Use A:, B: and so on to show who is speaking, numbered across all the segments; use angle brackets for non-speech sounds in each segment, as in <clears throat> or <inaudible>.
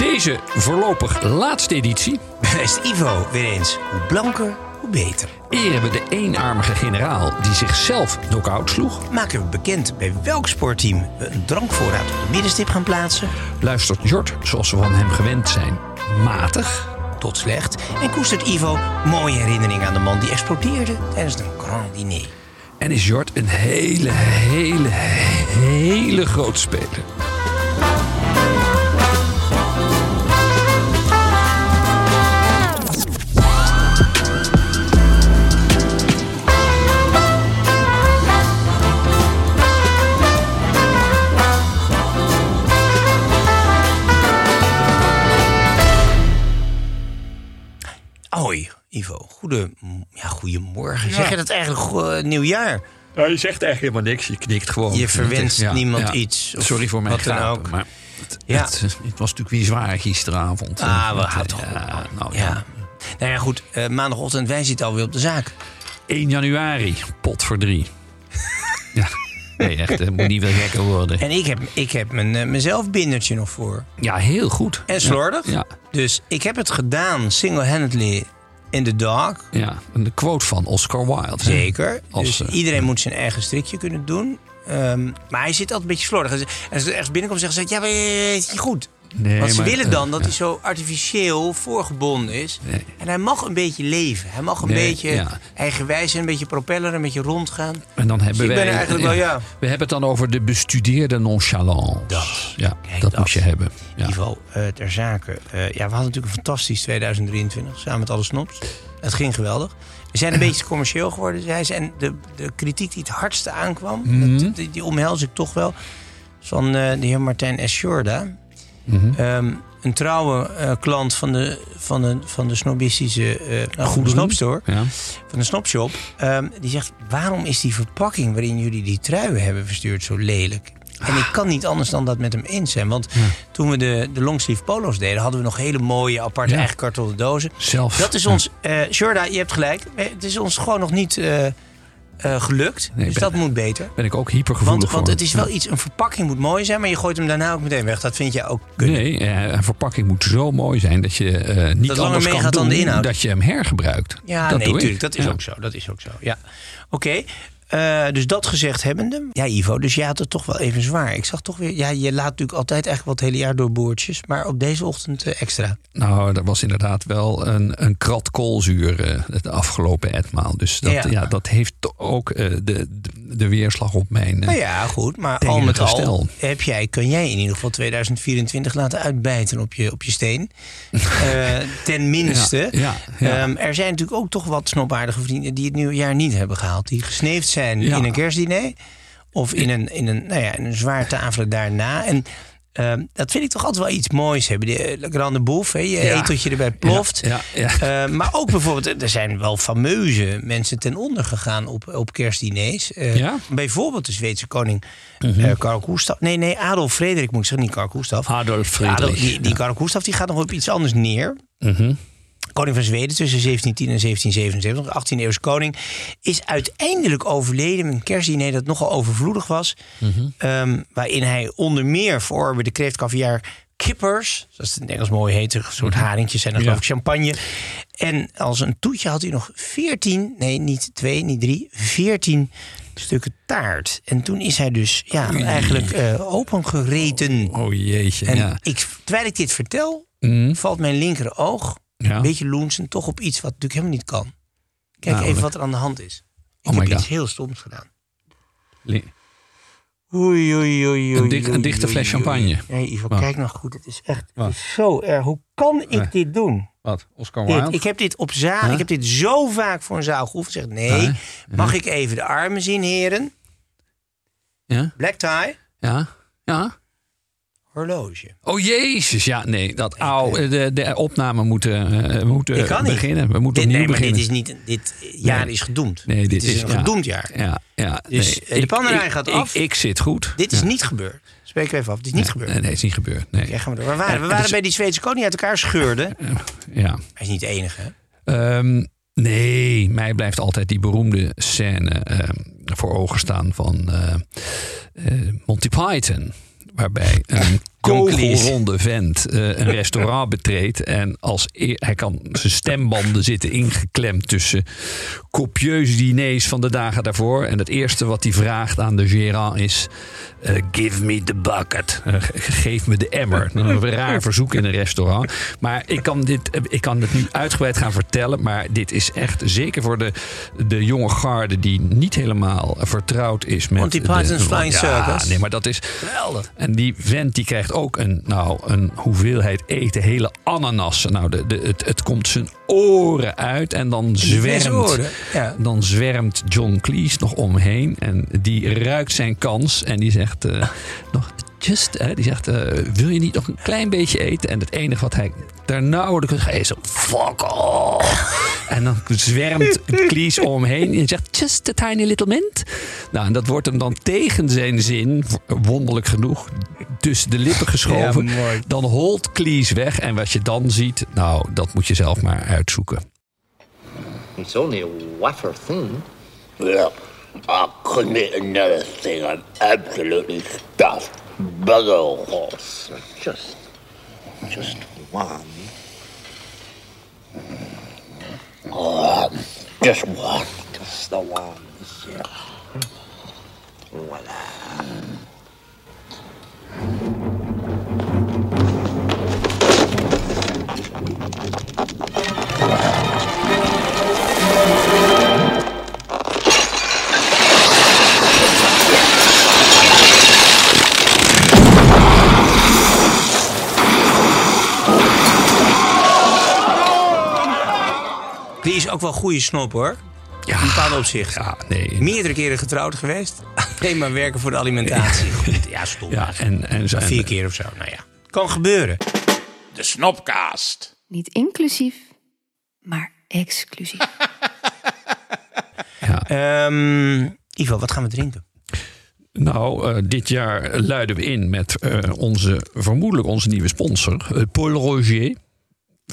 A: Deze voorlopig laatste editie <laughs>
B: Is Ivo weer eens. Hoe blanker, hoe beter.
A: eren we de eenarmige generaal die zichzelf knock-out sloeg.
B: Maken we bekend bij welk sportteam we een drankvoorraad op de middenstip gaan plaatsen.
A: Luistert Jort, zoals we van hem gewend zijn, matig.
B: Tot slecht. En koestert Ivo mooie herinneringen aan de man die explodeerde tijdens een grand diner.
A: En is Jort een hele, hele, hele grote speler.
B: Goede, ja, goedemorgen. Zeg je dat eigenlijk go- nieuwjaar?
A: Nou, je zegt eigenlijk helemaal niks. Je knikt gewoon.
B: Je verwenst
A: Ja,
B: niemand
A: ja.
B: iets
A: Sorry voor mijn
B: wat dan ook.
A: Maar het,
B: Ja.
A: het, het was natuurlijk weer zwaar gisteravond.
B: Ah, we gaan toch
A: ja,
B: op.
A: nou,
B: Ja.
A: ja.
B: Nou ja, goed. eh, maandagochtend, wij zitten alweer op de zaak.
A: 1 januari, pot voor drie. <laughs> ja, nee, echt, het moet niet weer gekker worden.
B: En ik heb, ik heb mijn, eh, mezelf bindertje nog voor.
A: Ja, heel goed.
B: En slordig.
A: Ja,
B: Dus ik heb het gedaan single-handedly in the dark.
A: ja, en de quote van Oscar Wilde.
B: Zeker.
A: Als,
B: dus
A: eh,
B: iedereen moet zijn eigen strikje kunnen doen. Ehm, maar hij zit altijd een beetje slordig. En als er ergens binnenkomt, zeggen ze... Ja, maar eh, is niet goed.
A: Nee,
B: Want ze
A: maar,
B: willen
A: eh,
B: dan dat
A: ja.
B: hij zo artificieel voorgebonden is.
A: Nee.
B: En hij mag een beetje leven. Hij mag een
A: Nee,
B: beetje
A: ja.
B: eigenwijs zijn, een beetje propeller, een beetje rondgaan.
A: En dan hebben
B: Dus ik ben eigenlijk wel, ja.
A: We hebben het dan over de bestudeerde nonchalance.
B: Dat.
A: Ja,
B: Kijk,
A: dat,
B: dat.
A: moet je hebben. Ja.
B: Ivo, eh, ter zake. Eh, ja, we hadden natuurlijk een fantastisch 2023 samen met alle snops. Het ging geweldig. We zijn een <clears throat> beetje commercieel geworden. En de, de kritiek die het hardste aankwam,
A: Mhm.
B: dat, die, die omhels ik toch wel. Van eh, de heer Martijn
A: Mhm.
B: Ehm, een trouwe eh, klant van de, van de, van de snobistische eh nou, van de
A: Goederen.
B: snopstore,
A: Ja.
B: van de snopshop. ehm, die zegt, waarom is die verpakking waarin jullie die truien hebben verstuurd zo lelijk? En ik kan niet anders dan dat met hem eens zijn. Want toen we de, de longsleeve polo's deden... hadden we nog hele mooie aparte
A: Ja.
B: eigen kartonnen dozen.
A: Zelf.
B: Dat is ons... eh Jorda, je hebt gelijk. Eh, Het is ons gewoon nog niet eh, eh, gelukt.
A: Nee,
B: dus
A: ben-
B: dat moet beter.
A: Ben ik ook hypergevoelig
B: Want, want
A: voor.
B: het is wel iets... Een verpakking moet mooi zijn... maar je gooit hem daarna ook meteen weg. Dat vind je ook kunnen.
A: Nee, eh, een verpakking moet zo mooi zijn dat je eh, niet
B: Dat
A: anders kan
B: meegaat dan
A: doen
B: de inhoud.
A: dat je hem hergebruikt.
B: Ja,
A: dat
B: nee, natuurlijk. Dat is
A: Ja.
B: ook zo. Dat is ook zo. Ja. Oké. Eh, dus dat gezegd hebbende. Ja, Ivo, dus jij had het toch wel even zwaar. Ik zag toch weer... Ja, je laat natuurlijk altijd eigenlijk wel het hele jaar door boordjes. Maar op deze ochtend eh, extra.
A: Nou, er was inderdaad wel een, een krat koolzuur eh, de afgelopen etmaal. Dus dat,
B: Ja.
A: ja. dat heeft ook de, de, weerslag op mijn...
B: Nou ja, goed. Maar al met al heb jij, kun jij in ieder geval 2024 laten uitbijten op je, op je steen. <laughs> Ten minste.
A: Ja, ja, ja.
B: Ehm, er zijn natuurlijk ook toch wat snobaardige vrienden die het nieuwe jaar niet hebben gehaald. Die gesneefd zijn
A: Ja.
B: in een kerstdiner. Of in een, in een, nou ja, in een zwaar tafelen daarna. En ehm, dat vind ik toch altijd wel iets moois hebben. De eh, Le Grande Bouffe, hè, je
A: Ja.
B: eteltje erbij ploft.
A: Ja, ja, ja.
B: Eh, maar ook bijvoorbeeld, er zijn wel fameuze mensen ten onder gegaan op, op kerstdiners. Eh,
A: Ja? Mhm.
B: Bijvoorbeeld de Zweedse koning eh Karl Gustaf. Nee, nee, Adolf Frederik moet ik zeggen, niet Karl Gustaf.
A: Adolf
B: Ja,
A: Friedrich.
B: die, die Karl Gustaf die gaat nog op iets anders neer.
A: Mhm.
B: Koning van Zweden tussen 1710 en 1777, 18e eeuwse koning, is uiteindelijk overleden met een kerstdiner dat nogal overvloedig was.
A: Mhm.
B: Ehm, waarin hij onder meer voor de kreeft, caviar, kippers, zoals het in het Engels mooi heet. Een soort haringjes en dan
A: Mhm. Ja.
B: geloof ik champagne. En als een toetje had hij nog 14, nee niet twee, niet drie, 14 stukken taart. En toen is hij dus ja, eigenlijk eh, opengereten.
A: Oh jeetje,
B: En
A: ja.
B: ik, terwijl ik dit vertel,
A: Mm,
B: valt mijn linker oog
A: ja.
B: een beetje loensend toch op iets wat natuurlijk helemaal niet kan. Kijk even wat er aan de hand is. Ik
A: Oh
B: heb iets heel stoms gedaan.
A: Li-
B: Oei, oei, oei,
A: Een dik- dichte fles champagne.
B: Nee, Ivo, kijk nog goed. Het is echt het
A: Wat?
B: is zo erg. Hoe kan ik
A: Nee.
B: dit doen?
A: Wat? Oscar
B: Dit,
A: Wilde?
B: ik heb dit op zaal.
A: Huh?
B: Ik heb dit zo vaak voor een zaal geoefend. Zeg, nee,
A: Huh?
B: mag ik even de armen zien, heren?
A: Ja?
B: Black tie,
A: Ja? Ja?
B: Horloge.
A: Oh jezus, ja, nee. Dat, au, de, de opname moeten, eh, we moeten
B: Ik kan niet.
A: beginnen. We moeten
B: Dit, nee, maar dit
A: beginnen.
B: is niet. Dit jaar
A: Nee.
B: is gedoemd.
A: Nee, dit
B: is,
A: is-
B: een
A: ja.
B: gedoemd jaar.
A: Ja, ja.
B: Dus,
A: nee.
B: eh, de pannerij gaat af.
A: Ik, zit goed.
B: Dit is
A: Ja.
B: niet gebeurd. Spreek even af. Dit is niet gebeurd.
A: Nee, nee, het is niet gebeurd. Nee.
B: Ja, gaan we door. Waar waren we?
A: En-
B: We
A: en
B: waren
A: dus-
B: bij die Zweedse koning uit elkaar scheurden. <laughs>
A: Ja.
B: Hij is niet de enige.
A: Ehm, nee, mij blijft altijd die beroemde scène ehm, voor ogen staan van eh, eh, Monty Python. Waarbij een. <laughs> kogelronde vent eh, een restaurant <laughs> betreedt. En als e- hij kan zijn stembanden zitten ingeklemd tussen copieuze diners van de dagen daarvoor. En het eerste wat hij vraagt aan de gérant is: eh, Give me the bucket. Eh, ge- geef me de emmer. Een raar <laughs> verzoek in een restaurant. Maar ik kan, dit, ik kan het nu uitgebreid gaan vertellen. Maar dit is echt zeker voor de, de jonge garde die niet helemaal vertrouwd is met.
B: Monty
A: de-
B: Python's Flying
A: ja,
B: Circus.
A: Nee, maar dat is.
B: Geweldig.
A: En die vent die krijgt ook een, nou, een hoeveelheid eten. Hele ananassen. Nou, de, de, het, het komt zijn oren uit. En dan zwermt,
B: ja.
A: dan zwermt John Cleese nog omheen. En die ruikt zijn kans. En die zegt eh, <laughs> nog... Just, hè, die zegt, eh, wil je niet nog een klein beetje eten? En het enige wat hij daarna hoorde is... Fuck off! En dan zwermt Cleese omheen en zegt... Just a tiny little mint. Nou, en dat wordt hem dan tegen zijn zin, wonderlijk genoeg... tussen de lippen geschoven.
B: Ja.
A: Dan holt Cleese weg. En wat je dan ziet, nou, dat moet je zelf maar uitzoeken.
C: It's only a wafer thin.
D: Look, I couldn't eat another thing. I'm absolutely stuffed. Bugger horse.
C: Just, just one.
D: Um, just one.
C: Just the one. Yeah. Voila.
B: Is ook wel goede snop hoor.
A: Ja,
B: In bepaalde opzicht.
A: ja nee.
B: Meerdere keren getrouwd geweest. Alleen maar werken voor de alimentatie. Ja, stom.
A: Ja, en, en, en-
B: vier keer of zo. Nou ja, kan gebeuren.
D: De Snopcast.
E: Niet inclusief, maar exclusief. <laughs>
B: Ehm, Ivo, wat gaan we drinken?
A: Nou, eh, dit jaar luiden we in met eh, onze, vermoedelijk onze nieuwe sponsor, eh, Paul Roger.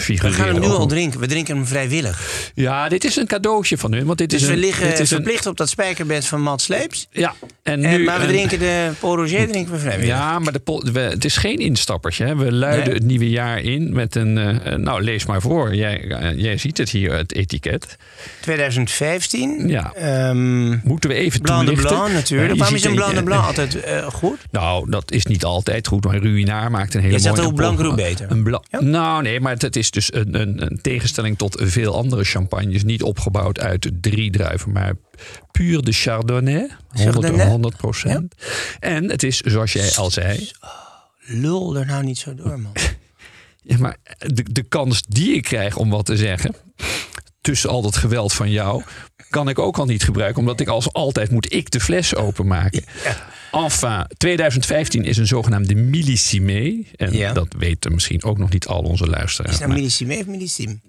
B: We gaan hem nu al drinken. We drinken hem vrijwillig.
A: Ja, dit is een cadeautje van hun. Want dit
B: Dus
A: is
B: we
A: een,
B: liggen
A: dit is een-
B: verplicht op dat spijkerbed van Matt Sleeps.
A: Ja, en
B: En,
A: nu,
B: maar we drinken de Paul Roger drinken we vrijwillig.
A: Ja, maar de, we, het is geen instappertje. Hè. We luiden
B: Nee?
A: het nieuwe jaar in met een... eh, eh, nou, lees maar voor. Jij, eh, jij ziet het hier, het etiket.
B: 2015.
A: Ja.
B: Ehm
A: Moeten we even
B: Blanc
A: toelichten?
B: Blanc natuurlijk. Waarom is een Blanc de
A: eh,
B: Blanc altijd eh, goed?
A: Nou, dat is niet altijd goed. Maar Ruinaar maakt een hele
B: Je zegt
A: mooie...
B: ook Blanc Roux beter.
A: Een bla-
B: Ja.
A: Nou, nee, maar het, het is dus een, een, een tegenstelling tot veel andere champagnes. Niet opgebouwd uit drie druiven, maar puur de Chardonnay. 100,
B: Chardonnay?
A: 100 procent. En het is, zoals jij al zei...
B: Lul er nou niet zo door, man. <laughs>
A: Ja, maar de, de kans die ik krijg om wat te zeggen... tussen al dat geweld van jou... kan ik ook al niet gebruiken. Omdat ik als altijd moet ik de fles openmaken. Enfin, 2015 is een zogenaamde millisime. En
B: Ja.
A: dat weten misschien ook nog niet al onze
B: Is
A: luisteraars.
B: het nou
A: maar-
B: millissime of millissim?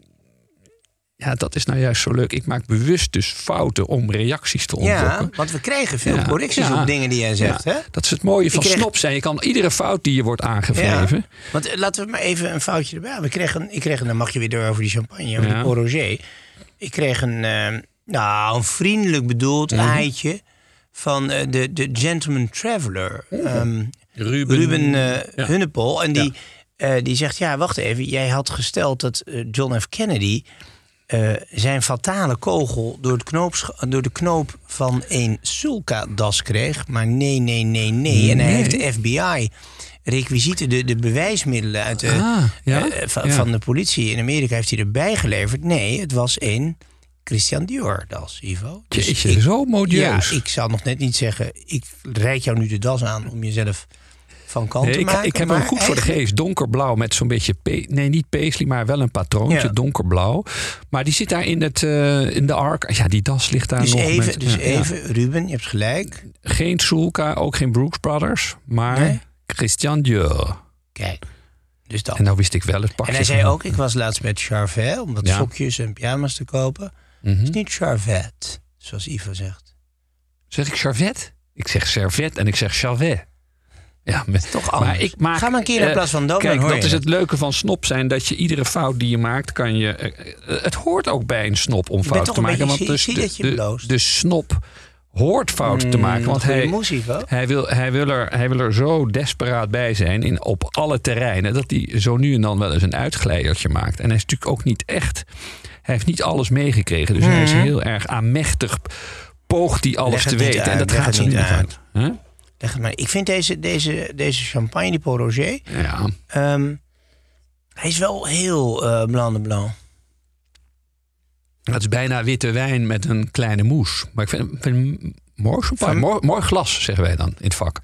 A: ja, dat is nou juist zo leuk. Ik maak bewust dus fouten om reacties te
B: Ja,
A: ontlokken.
B: want we krijgen veel
A: Ja,
B: correcties
A: ja.
B: op dingen die jij zegt,
A: Ja,
B: hè?
A: Dat is het mooie van
B: kreeg-
A: snop zijn. Je kan iedere fout die je wordt aangevreven...
B: Want eh, laten we maar even een foutje erbij. We kregen, ik kreeg, een- dan mag je weer door over die champagne, over die Port Roger. Ik kreeg een, eh, nou, een vriendelijk bedoeld
A: Mhm.
B: eitje van eh, de, de Gentleman Traveler. ehm,
A: Ruben,
B: Ruben eh
A: Ja.
B: Hunnepol. En die, eh, die zegt, ja, wacht even. Jij had gesteld dat John F. Kennedy zijn fatale kogel door, het knoop, door de knoop van een Sulka-das kreeg. Maar nee, nee, nee, nee. En hij heeft de FBI requisieten, de, de bewijsmiddelen uit de,
A: Ah, ja,
B: van,
A: ja.
B: van de politie in Amerika heeft hij erbij geleverd. Nee, het was een Christian Dior-das, Ivo. Dus
A: Jeetje,
B: ik-
A: zo modieus.
B: Ja, ik zal nog net niet zeggen, ik reik jou nu de das aan om jezelf van kant
A: Nee,
B: te
A: ik,
B: maken.
A: ik heb hem goed voor de geest. Donkerblauw met zo'n beetje... pe- nee, niet paisley, maar wel een patroontje.
B: Ja.
A: Donkerblauw. Maar die zit daar in, het, eh, in de ark. Ja, die das ligt daar
B: Dus
A: nog.
B: even,
A: met,
B: dus
A: ja, ja.
B: even Ruben, je hebt gelijk.
A: Geen Sulka, ook geen Brooks Brothers. Maar
B: Nee?
A: Christian Dior.
B: Kijk, dus dat.
A: En nou wist ik wel het pakje.
B: En hij zei ook, ik was laatst met Charvet om wat sokjes en pyjama's te kopen.
A: Mhm.
B: Het is niet Charvet, zoals Ivo zegt.
A: Zeg ik charvet? Ik zeg servet en ik zeg charvet. Ja, met,
B: Toch anders.
A: Maar ik maak,
B: Ga maar een keer in
A: eh,
B: plaats van dood,
A: Kijk, dat is
B: het.
A: leuke van snop zijn. Dat je iedere fout die je maakt, kan je... eh, eh, het hoort ook bij een snop om
B: toch
A: te maken. Want
B: zie
A: de, snop hoort fouten te maken. Want hij, hij, wil, hij, wil er, hij wil er zo desperaat bij zijn in, op alle terreinen... dat hij zo nu en dan wel eens een uitglijdertje maakt. En hij is natuurlijk ook niet echt... Hij heeft niet alles meegekregen. Dus hij is heel erg aanmächtig. Poogt hij alles
B: Mhm.
A: Te weten. en dat gaat zo
B: niet uit.
A: uit. Huh?
B: Leg het maar. Ik vind deze, deze, deze champagne, die Paul Roger...
A: Ja.
B: ehm, hij is wel heel eh blanc de blanc.
A: Het is bijna witte wijn met een kleine moes. Maar ik vind, vind hem mooi champagne.
B: Van-
A: Mooi, mooi glas, zeggen wij dan in het vak.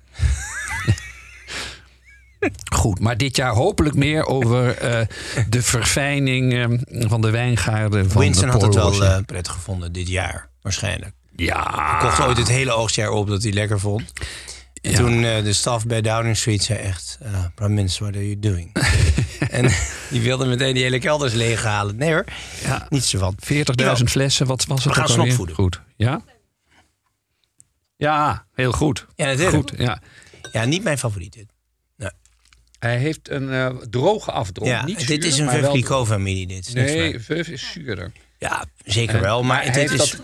A: Goed, maar dit jaar hopelijk meer over eh, de verfijning eh, van de wijngaarden van
B: Winston
A: de
B: had het wel eh, prettig gevonden dit jaar, waarschijnlijk.
A: ja,
B: kocht ooit het hele oogstjaar op dat hij lekker vond. En
A: Ja.
B: toen eh, de staf bij Downing Street zei echt... eh, Prime Minister, what are you doing? <laughs> en die wilde meteen die hele kelders leeghalen. Nee hoor,
A: Ja.
B: niets ervan.
A: 40.000 flessen, wat was het
B: We gaan snopvoeden.
A: Goed, ja? Ja, heel goed.
B: Ja, natuurlijk.
A: Goed, ja.
B: Ja, niet mijn favoriet dit.
A: Hij heeft een eh, droge afdronk.
B: ja,
A: niet
B: dit
A: zuur,
B: is een
A: maar wel
B: Veuve
A: droog.
B: Clicquot familie dit.
A: Nee. Veuve is zuurder.
B: Ja, zeker wel. Maar
A: hij
B: dit
A: heeft
B: is...
A: dat,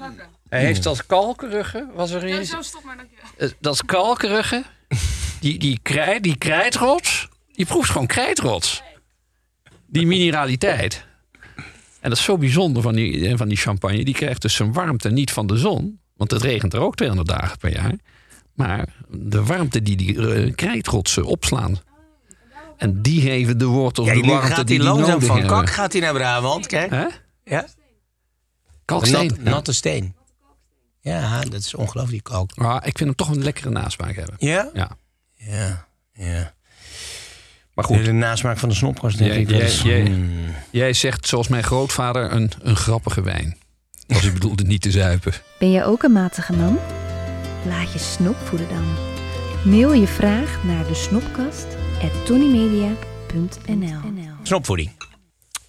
A: hij heeft dat kalkerige, was er in.
F: Zo stop maar dat je...
A: Eh, Dat kalkerige, die, die, krij, die krijtrots, die proeft gewoon krijtrots. Die mineraliteit. En dat is zo bijzonder van die, van die champagne. Die krijgt dus zijn warmte niet van de zon. Want het regent er ook 200 dagen per jaar. Maar de warmte die die eh, krijtrotsen opslaan. En die geven de wortels
B: Kijk,
A: de warmte
B: gaat
A: die
B: hij
A: die
B: langzaam van
A: hebben.
B: kak gaat hij naar Brabant. Kijk.
A: Hè?
B: Ja?
A: Kalksteen.
B: Nat, natte steen. Ja, dat is ongelooflijk, kalk.
A: Maar ik vind hem toch een lekkere nasmaak hebben.
B: Ja?
A: Ja.
B: Ja, ja.
A: Maar goed,
B: De nasmaak van de snopkast, denk
A: Jij-
B: ik.
A: jij-
B: is-
A: jij-
B: Hmm.
A: jij zegt zoals mijn grootvader een, een grappige wijn. Als ik bedoelde niet te zuipen.
E: Ben je ook een matige man? Laat je snop voeden dan. Mail je vraag naar de snopkast
B: Snopvoeding.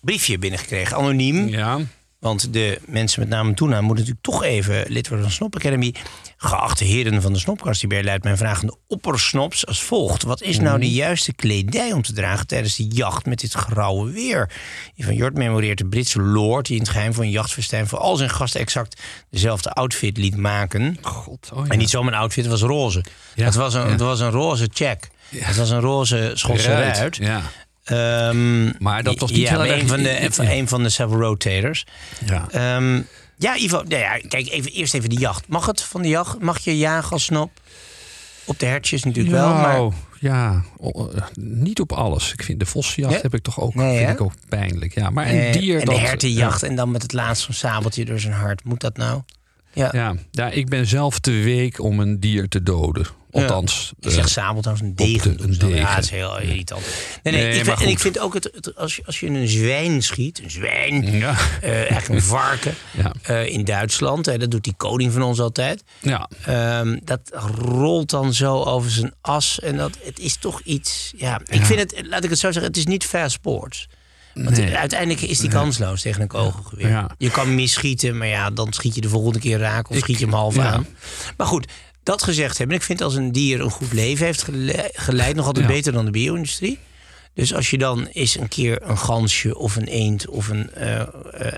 B: Briefje binnengekregen, anoniem.
A: Ja.
B: Want de mensen met naam en toenaam moeten natuurlijk toch even lid worden van Snop Academy. Geachte heren van de Snopkast, die beleidt mijn vraag aan de oppersnops als volgt. Wat is nou de juiste kledij om te dragen tijdens de jacht met dit grauwe weer? Van Jort memoreert de Britse lord die in het geheim van een jachtfestijn voor al zijn gasten exact dezelfde outfit liet maken.
A: God, oh ja.
B: En niet zomaar een outfit, het was roze.
A: Ja,
B: Het, was een,
A: ja.
B: het was een roze check. Het was een roze Schotse
A: Ruit,
B: ruit.
A: Ja.
B: Ehm,
A: Maar dat was niet
B: ja,
A: heel
B: een van de, van een van de Savile Rotators.
A: Ja.
B: Ehm, ja, Ivo, nou ja, kijk, even, eerst even de jacht. Mag het van de jacht? Mag je jagen als snop? Op de hertjes natuurlijk wel, maar...
A: Nou, ja, o- eh, niet op alles. Ik vind de vossenjacht
B: Nee?
A: heb ik toch ook,
B: Nee,
A: vind ik ook pijnlijk. Ja, maar een
B: Eh,
A: dier
B: en
A: dat...
B: de hertenjacht en dan met het laatste sabeltje door zijn hart. Moet dat nou? Ja.
A: Ja, ja, ja, ik ben zelf te week om een dier te doden. Althans,
B: Je zegt
A: eh,
B: sabel trouwens een
A: de-
B: degen.
A: een.
B: Ja, dat is heel irritant. Nee, nee,
A: Nee,
B: ik en ik vind ook, het, het- als, je, als je een zwijn schiet, een zwijn,
A: Ja.
B: eh, eigenlijk een varken, <laughs>
A: Ja.
B: eh, in Duitsland, hè, dat doet die koning van ons altijd.
A: ja,
B: Ehm, dat rolt dan zo over zijn as. En dat, het is toch iets. Ja, ik
A: Ja.
B: vind het, laat ik het zo zeggen, het is niet fast sports. Want
A: Nee.
B: uiteindelijk is die kansloos tegen een kogelgeweer.
A: Ja.
B: Je kan misschieten, maar ja, dan schiet je de volgende keer raak of
A: Ik-
B: schiet je hem half
A: ja.
B: aan. Maar goed, dat gezegd hebben, ik vind als een dier een goed leven heeft gele- geleid, nog altijd
A: Ja.
B: beter dan de bio-industrie. Dus als je dan eens een keer een gansje of een eend of een, eh, eh,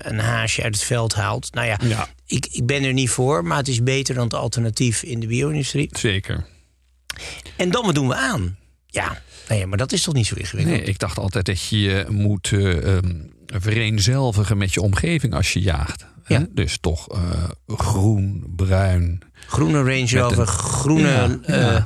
B: een haasje uit het veld haalt. Nou ja,
A: Ja.
B: Ik, ik ben er niet voor, maar het is beter dan het alternatief in de bio-industrie.
A: zeker.
B: En dan wat doen we aan? Ja, nee, maar dat is toch niet zo ingewikkeld?
A: Nee, ik dacht altijd dat je je moet eh, ehm, vereenzelvigen met je omgeving als je jaagt. Hè?
B: Ja.
A: Dus toch eh, groen, bruin.
B: Groene Range Rover,
A: een-
B: groene...
A: Ja,
B: eh.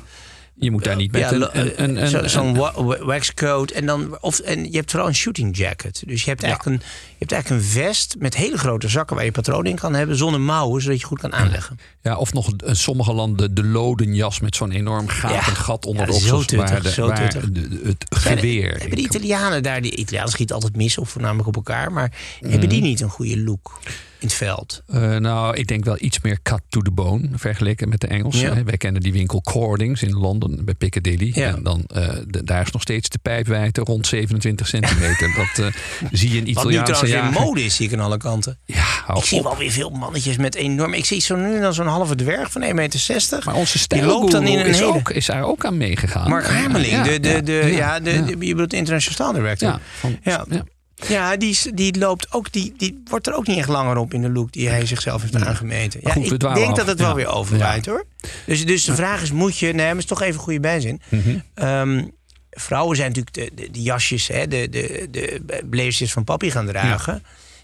A: Je moet daar niet met
B: ja,
A: een,
B: lo-
A: een,
B: zo- zo'n wa- wa- waxcoat. En, dan, of, en je hebt vooral een shooting jacket. Dus je hebt, eigenlijk een, je hebt eigenlijk een vest met hele grote zakken... waar je patroon in kan hebben, zonder mouwen... zodat je goed kan aanleggen.
A: Ja, of nog in sommige landen de lodenjas met zo'n enorm gapend gat onder de
B: zo
A: oksels. waar,
B: tuttig,
A: de,
B: zo
A: waar
B: tuttig.
A: de- de- het geweer.
B: Hebben de Italianen daar... Die Italianen schieten altijd mis of voornamelijk op elkaar. Maar
A: Mhm.
B: hebben die niet een goede look in het veld?
A: Eh, nou, ik denk wel iets meer cut to the bone vergeleken met de Engelsen.
B: Ja.
A: Wij kennen die winkel Cordings in Londen bij Piccadilly.
B: Ja.
A: En dan, eh, de- daar is nog steeds de pijpwijdte rond 27 centimeter. <laughs> Dat eh, zie je een
B: Wat nu
A: Italiaanse
B: trouwens weer
A: jager.
B: mode is, zie ik aan alle kanten.
A: Ja, hou
B: Ik zie
A: op.
B: wel weer veel mannetjes met enorm... Ik zie zo nu dan zo'n halve dwerg van 1,60 meter.
A: Maar onze
B: dan in een
A: is,
B: hele...
A: ook, is daar ook aan meegegaan.
B: Mark Hameling, de, de, de, ja, de, je bedoelt de international director.
A: Ja, van-
B: ja.
A: Ja.
B: Die, die loopt ook, die, die wordt er ook niet echt langer op in de look die hij zichzelf heeft aangemeten. Ja,
A: Goed,
B: ik denk
A: af.
B: dat het wel
A: Ja.
B: weer overwaait hoor. Dus, dus de vraag is, moet je, nee, maar het is toch even goede bijzin. Ehm, vrouwen zijn natuurlijk de, de, de jasjes, hè, de, de, de blazers van papi gaan dragen.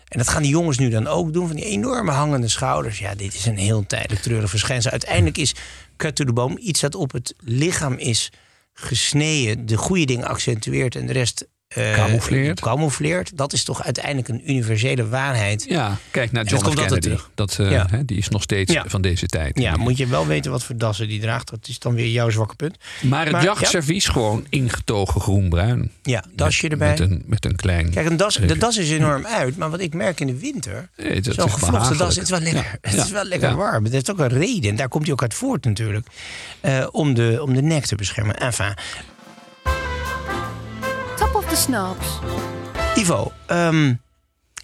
B: En dat gaan die jongens nu dan ook doen, van die enorme hangende schouders. Ja, dit is een heel tijdelijk treurig verschijnsel. Uiteindelijk is cut to the boom iets dat op het lichaam is gesneden, de goede dingen accentueert en de rest
A: Camoufleert.
B: camoufleert. Dat is toch uiteindelijk een universele waarheid.
A: Ja, kijk naar
B: En
A: John
B: dat
A: F.
B: komt altijd
A: Kennedy. Dat, eh,
B: Ja.
A: die is nog steeds
B: Ja.
A: van deze tijd.
B: Ja, moet je wel weten wat voor dassen die draagt. Dat is dan weer jouw zwakke punt.
A: Maar het jachtservies gewoon ingetogen groen-bruin.
B: Ja, dasje erbij.
A: Met een, met een klein...
B: Kijk, een das, de das is enorm uit. Maar wat ik merk in de winter...
A: Nee, dat is
B: Zo'n gevlochten das, het is wel lekker, het is wel lekker warm. Het heeft ook een reden. En daar komt hij ook uit voort natuurlijk. eh, om, de, om de nek te beschermen. Enfin,
F: Snaps.
B: Ivo, ehm,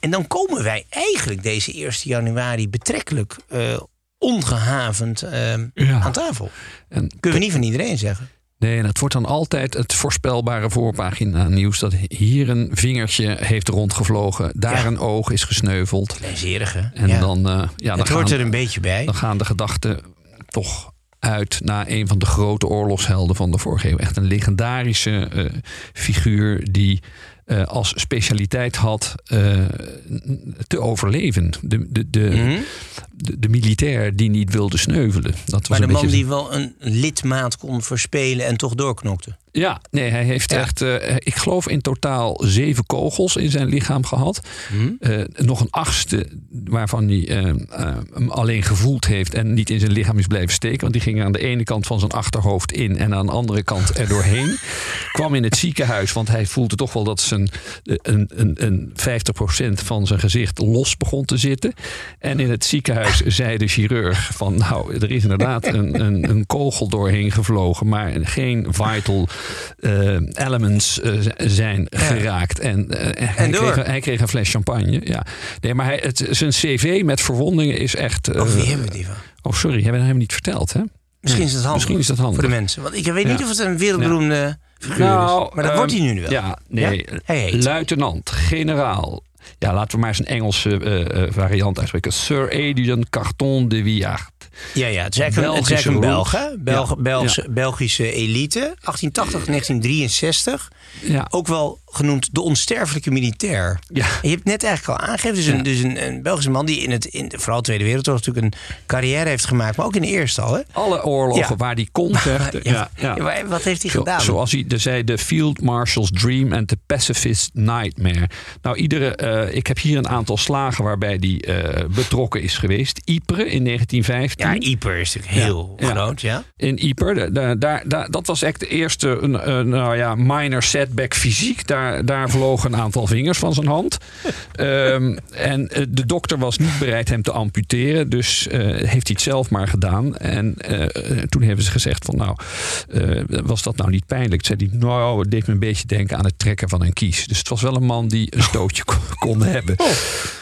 B: en dan komen wij eigenlijk deze 1 januari betrekkelijk eh, ongehavend ehm,
A: Ja.
B: aan tafel.
A: En
B: Kunnen we niet van iedereen zeggen.
A: Nee, en het wordt dan altijd het voorspelbare voorpagina nieuws... dat hier een vingertje heeft rondgevlogen, daar
B: Ja.
A: een oog is gesneuveld.
B: Kleinzerige.
A: En
B: ja.
A: dan, eh, ja, dan,
B: het hoort
A: gaan,
B: er een beetje bij.
A: dan gaan de gedachten toch uit naar een van de grote oorlogshelden van de vorige eeuw. Echt een legendarische eh, figuur die eh, als specialiteit had eh, te overleven. De, de, de,
B: Mhm.
A: De, de militair die niet wilde sneuvelen. Dat was
B: Maar de
A: een
B: man
A: beetje
B: die wel een lidmaat kon verspelen en toch doorknokte.
A: Ja, nee, hij heeft
B: Ja.
A: echt, eh, ik geloof in totaal zeven kogels in zijn lichaam gehad.
B: Mhm.
A: Eh, nog een achtste waarvan hij eh, hem alleen gevoeld heeft en niet in zijn lichaam is blijven steken. Want die ging aan de ene kant van zijn achterhoofd in en aan de andere kant er doorheen. <laughs> Kwam in het ziekenhuis, want hij voelde toch wel dat zijn, een, een, een 50% van zijn gezicht los begon te zitten. En in het ziekenhuis zei de chirurg van nou, er is inderdaad een, een, een kogel doorheen gevlogen, maar geen vital eh, elements eh, zijn geraakt. En, eh, hij,
B: door.
A: kreeg, hij kreeg een fles champagne. Ja. Nee, maar hij, het, zijn cv met verwondingen is echt.
B: Oh, wie hebben we die van?
A: oh, sorry, hebben we hem niet verteld, hè?
B: Misschien is het handig.
A: Misschien is dat handig.
B: Voor de mensen. Want ik weet niet
A: Ja.
B: of het een wereldberoemde figuur is. Maar dat
A: ehm,
B: wordt hij nu wel.
A: Ja, nee.
B: Ja?
A: Luitenant, generaal. Ja, laten we maar eens een Engelse eh, eh, variant uitspreken. Sir Adrian Carton de Villard.
B: Ja, ja, het is eigenlijk een,
A: Belgische
B: een. Belg, hè? Belg,
A: Ja,
B: Belgische, Belgische elite. 1880, 1963.
A: Ja.
B: Ook wel genoemd de onsterfelijke militair.
A: Ja.
B: En je hebt net eigenlijk al aangegeven, dus, een, dus een, een Belgische man die in het, in de, vooral Tweede Wereldoorlog natuurlijk een carrière heeft gemaakt, maar ook in de Eerste al. Hè?
A: Alle oorlogen
B: Ja.
A: waar die kon <laughs> vechten.
B: Ja, ja, wat heeft hij
A: Zo-
B: gedaan?
A: Zoals hij er zei, de Field Marshal's Dream en de Pacifist Nightmare. Nou, iedere, eh, ik heb hier een aantal slagen waarbij die eh, betrokken is geweest. Ypres in 1915.
B: Ja, Ieper is natuurlijk heel groot, ja.
A: in Ypres. Da- da- daar, daar, dat was echt de eerste een, een, nou ja, minor setback fysiek. Daar, daar vlogen een aantal vingers van zijn hand. <laughs> Ehm, en eh, de dokter was niet bereid hem te amputeren. Dus eh, heeft hij het zelf maar gedaan. En eh, toen hebben ze gezegd van nou, was dat nou niet pijnlijk? Toen zei hij, nou, het deed me een beetje denken aan het trekken van een kies. Dus het was wel een man die een stootje kon, <laughs> kon hebben.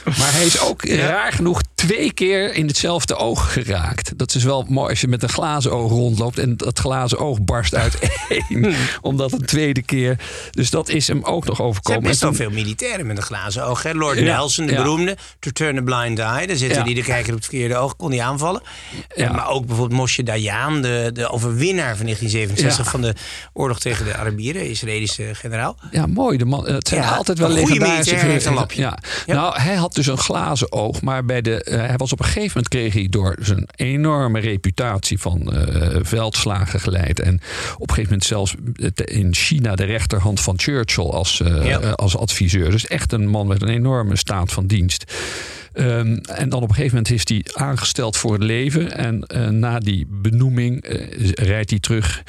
A: Maar hij is ook raar genoeg twee keer in hetzelfde oog geraakt. Dat is wel mooi als je met een glazen oog rondloopt en dat glazen oog barst uiteen. <laughs> Omdat een tweede keer. Dus dat is hem ook nog
B: Er zijn
A: overkomen.
B: best wel veel militairen met een glazen oog. Hè? Lord Nelson, de beroemde. To turn a blind eye. Daar zitten die de kijker op het verkeerde oog. Kon die aanvallen. Eh, maar ook bijvoorbeeld Moshe Dayan. De, de overwinnaar van 1967
A: Ja.
B: van de oorlog tegen de Arabieren. Israëlische generaal.
A: Ja, mooi. De man, het zijn altijd wel legendarische
B: heeft een lapje.
A: Ja. Nou, hij had dus een glazen oog, maar bij de, eh, hij was op een gegeven moment kreeg hij door zijn enorme reputatie van eh, veldslagen geleid en op een gegeven moment zelfs eh, in China de rechterhand van Churchill als, eh,
B: Ja.
A: eh, als adviseur. Dus echt een man met een enorme staat van dienst. Ehm, en dan op een gegeven moment is hij aangesteld voor het leven. En eh, na die benoeming rijdt hij terug.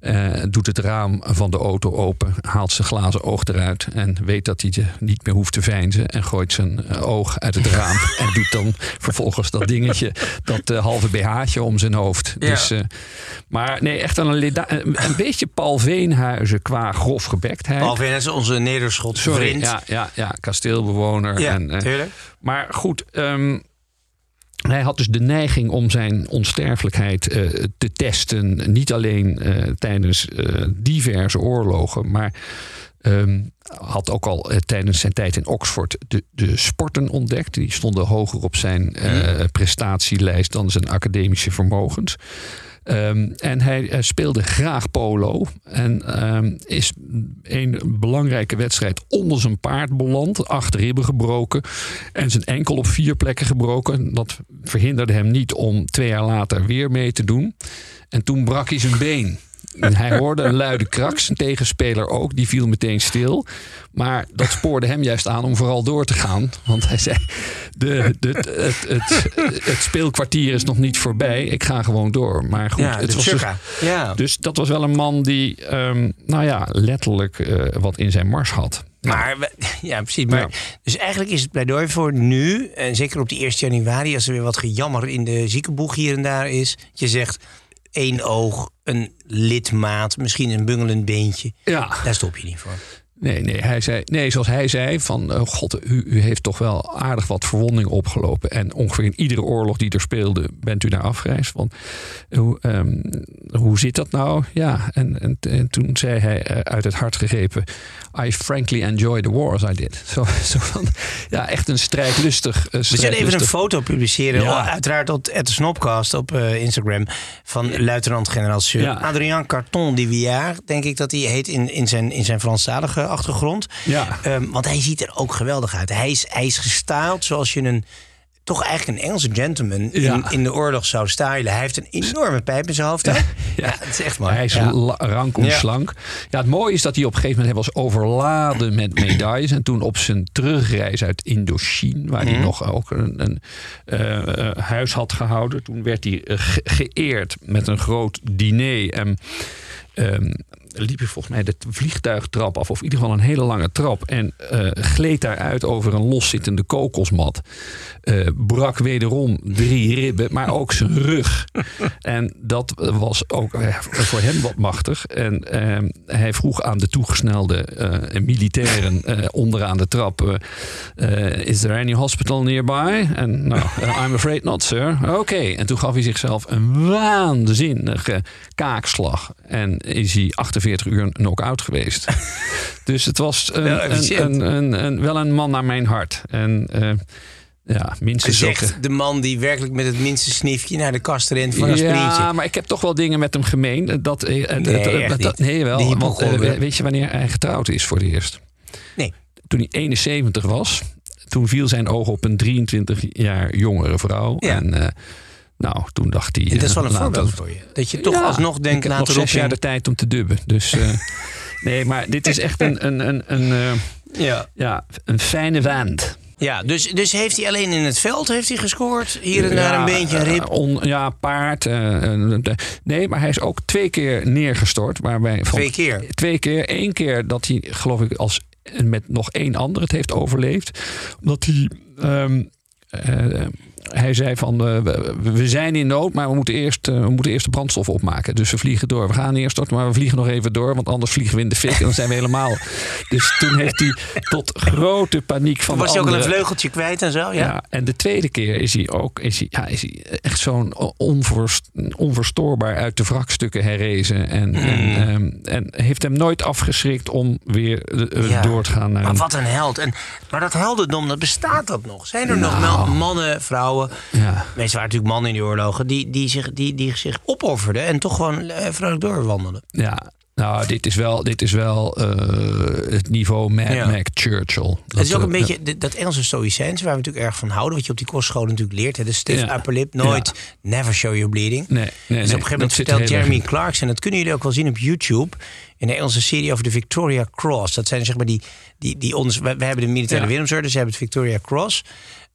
A: Eh, doet het raam van de auto open, haalt zijn glazen oog eruit en weet dat hij niet meer hoeft te veinzen en gooit zijn eh, oog uit het raam <laughs> en doet dan vervolgens dat dingetje, dat eh, halve BH'tje om zijn hoofd.
B: Ja.
A: Dus, maar nee, echt een, een, beetje Paul Veenhuizen qua grof gebektheid.
B: Behalve net onze Nederschotse vriend.
A: ja, ja, ja, kasteelbewoner.
B: Ja,
A: en, maar goed, ehm, hij had dus de neiging om zijn onsterfelijkheid eh, te testen. Niet alleen eh, tijdens eh, diverse oorlogen, maar ehm, had ook al tijdens zijn tijd in Oxford de, de sporten ontdekt. Die stonden hoger op zijn eh, prestatielijst dan zijn academische vermogens. Ehm, en hij eh, speelde graag polo. En ehm, is een belangrijke wedstrijd onder zijn paard beland. Acht ribben gebroken. En zijn enkel op vier plekken gebroken. Dat verhinderde hem niet om twee jaar later weer mee te doen. En toen brak hij zijn been. Hij hoorde een luide krak. Zijn tegenspeler ook. Die viel meteen stil. Maar dat spoorde hem juist aan om vooral door te gaan. Want hij zei: de, de, het, het, het speelkwartier is nog niet voorbij. Ik ga gewoon door. Maar goed,
B: Ja,
A: het was dus.
B: Ja.
A: dus dat was wel een man die, ehm, nou ja, letterlijk eh, wat in zijn mars had.
B: Maar, ja, precies. Maar,
A: Ja.
B: Dus eigenlijk is het pleidooi voor nu, en zeker op die 1 januari, als er weer wat gejammer in de ziekenboeg hier en daar is. dat Je zegt één oog, een lidmaat, misschien een bungelend beentje.
A: Ja.
B: Daar stop je niet voor.
A: Nee, nee, hij zei, nee, zoals hij zei, van eh, god, u, u heeft toch wel aardig wat verwonding opgelopen. En ongeveer in iedere oorlog die er speelde, bent u daar afgereisd. Van, hoe, ehm, hoe zit dat nou? Ja, en, en, en toen zei hij eh, uit het hart gegrepen, I frankly enjoy the war as I did. Zo, zo van, ja, echt een strijdlustig. eh,
B: We zullen even een
A: strijdlustig-
B: foto publiceren,
A: Ja.
B: oh, uiteraard op het Snopcast op eh, Instagram, van luitenant-generaal Sir
A: Ja.
B: Adrien Carton de Villard, denk ik dat hij heet in, in, zijn, in zijn Franstalige achtergrond.
A: Ja.
B: Ehm, want hij ziet er ook geweldig uit. Hij is, hij is gestyled zoals je een, toch eigenlijk een Engelse gentleman in,
A: Ja.
B: in de oorlog zou stylen. Hij heeft een enorme pijp in zijn hoofd. hè? Ja, het is echt mooi.
A: Hij is rank en slank. Ja, het mooie is dat hij op een gegeven moment hij was overladen met medailles. En toen op zijn terugreis uit Indochine, waar
B: Mhm.
A: hij nog ook een, een eh, eh, huis had gehouden. Toen werd hij eh, ge- geëerd met een groot diner. En ehm, liep hij volgens mij de vliegtuigtrap af, of in ieder geval een hele lange trap. En eh, gleed daaruit over een loszittende kokosmat. Eh, brak wederom drie ribben, maar ook zijn rug. <laughs> En dat was ook eh, voor hem wat machtig. En ehm, hij vroeg aan de toegesnelde militairen onderaan de trap: Is there any hospital nearby? En nou, I'm afraid not, sir. Oké. En toen gaf hij zichzelf een waanzinnige kaakslag. En is hij 48 uur knock-out geweest. <laughs> dus het was een,
B: Wel
A: een, een, een, wel een man naar mijn hart. En eh, ja, minstens
B: Zegt de man die werkelijk met het minste sniefje naar de kast rent voor een
A: ja,
B: aspirintje.
A: maar ik heb toch wel dingen met hem gemeen. Dat, dat,
B: Nee,
A: dat-
B: echt
A: dat-
B: niet.
A: nee, wel. Want, eh, weet je wanneer hij getrouwd is voor het eerst?
B: Nee.
A: Toen hij 71 was. Toen viel zijn oog op een 23 jaar jongere vrouw.
B: Ja.
A: En eh, nou, toen dacht hij...
B: En dat is
A: eh,
B: wel een voorbeeld voor je. Dat je toch
A: Ja,
B: alsnog denkt, laat
A: nog zes jaar de tijd om te dubben. Dus eh, <laughs> nee, maar dit is echt een, een, een, een, eh,
B: Ja.
A: ja, een fijne wand.
B: Ja, dus, dus heeft hij alleen in het veld heeft hij gescoord? Hier en daar een beentje, een rib?
A: on- ja, paard. nee, maar hij is ook twee keer neergestort. Waarbij van,
B: Twee keer?
A: Twee keer. Eén keer dat hij, geloof ik, als met nog één ander het heeft overleefd. Omdat hij ehm, eh, hij zei van eh, we, we zijn in nood, maar we moeten, eerst, eh, we moeten eerst de brandstof opmaken. Dus we vliegen door. We gaan eerst storten, maar we vliegen nog even door, want anders vliegen we in de fik en dan zijn we helemaal. <laughs> Dus toen heeft hij tot grote paniek van
B: Was
A: de
B: hij ook al een vleugeltje kwijt en zo? Ja.
A: ja. en de tweede keer is hij ook is hij, ja, is hij echt zo'n onverst- onverstoorbaar uit de wrakstukken herrezen. En, en,
B: Mm.
A: ehm, en heeft hem nooit afgeschrikt om weer eh,
B: Ja.
A: door te gaan naar
B: Maar wat een held. En, maar dat heldendom, dat bestaat dat nog? Zijn er nog
A: Nou.
B: mannen, vrouwen,
A: Ja.
B: meestal waren natuurlijk mannen in die oorlogen, die, die, zich, die, die zich opofferden en toch gewoon eh, vrolijk doorwandelden?
A: Ja, nou, dit is wel, dit is wel eh, het niveau Mad
B: Ja.
A: Mac Churchill.
B: het is ook
A: eh,
B: een beetje de- dat Engelse stoïcijns, waar we natuurlijk erg van houden, wat je op die kostscholen natuurlijk leert. Hè, de stiff
A: Ja.
B: upper lip, nooit, never show your bleeding.
A: Nee, nee,
B: dus op een gegeven moment
A: dat er
B: vertelt
A: erg
B: Jeremy
A: in.
B: Clarkson, dat kunnen jullie ook wel zien op YouTube, in de Engelse serie over de Victoria Cross. Dat zijn zeg maar die, die, die ons, we, we hebben de militaire
A: Ja.
B: Ze hebben het Victoria Cross.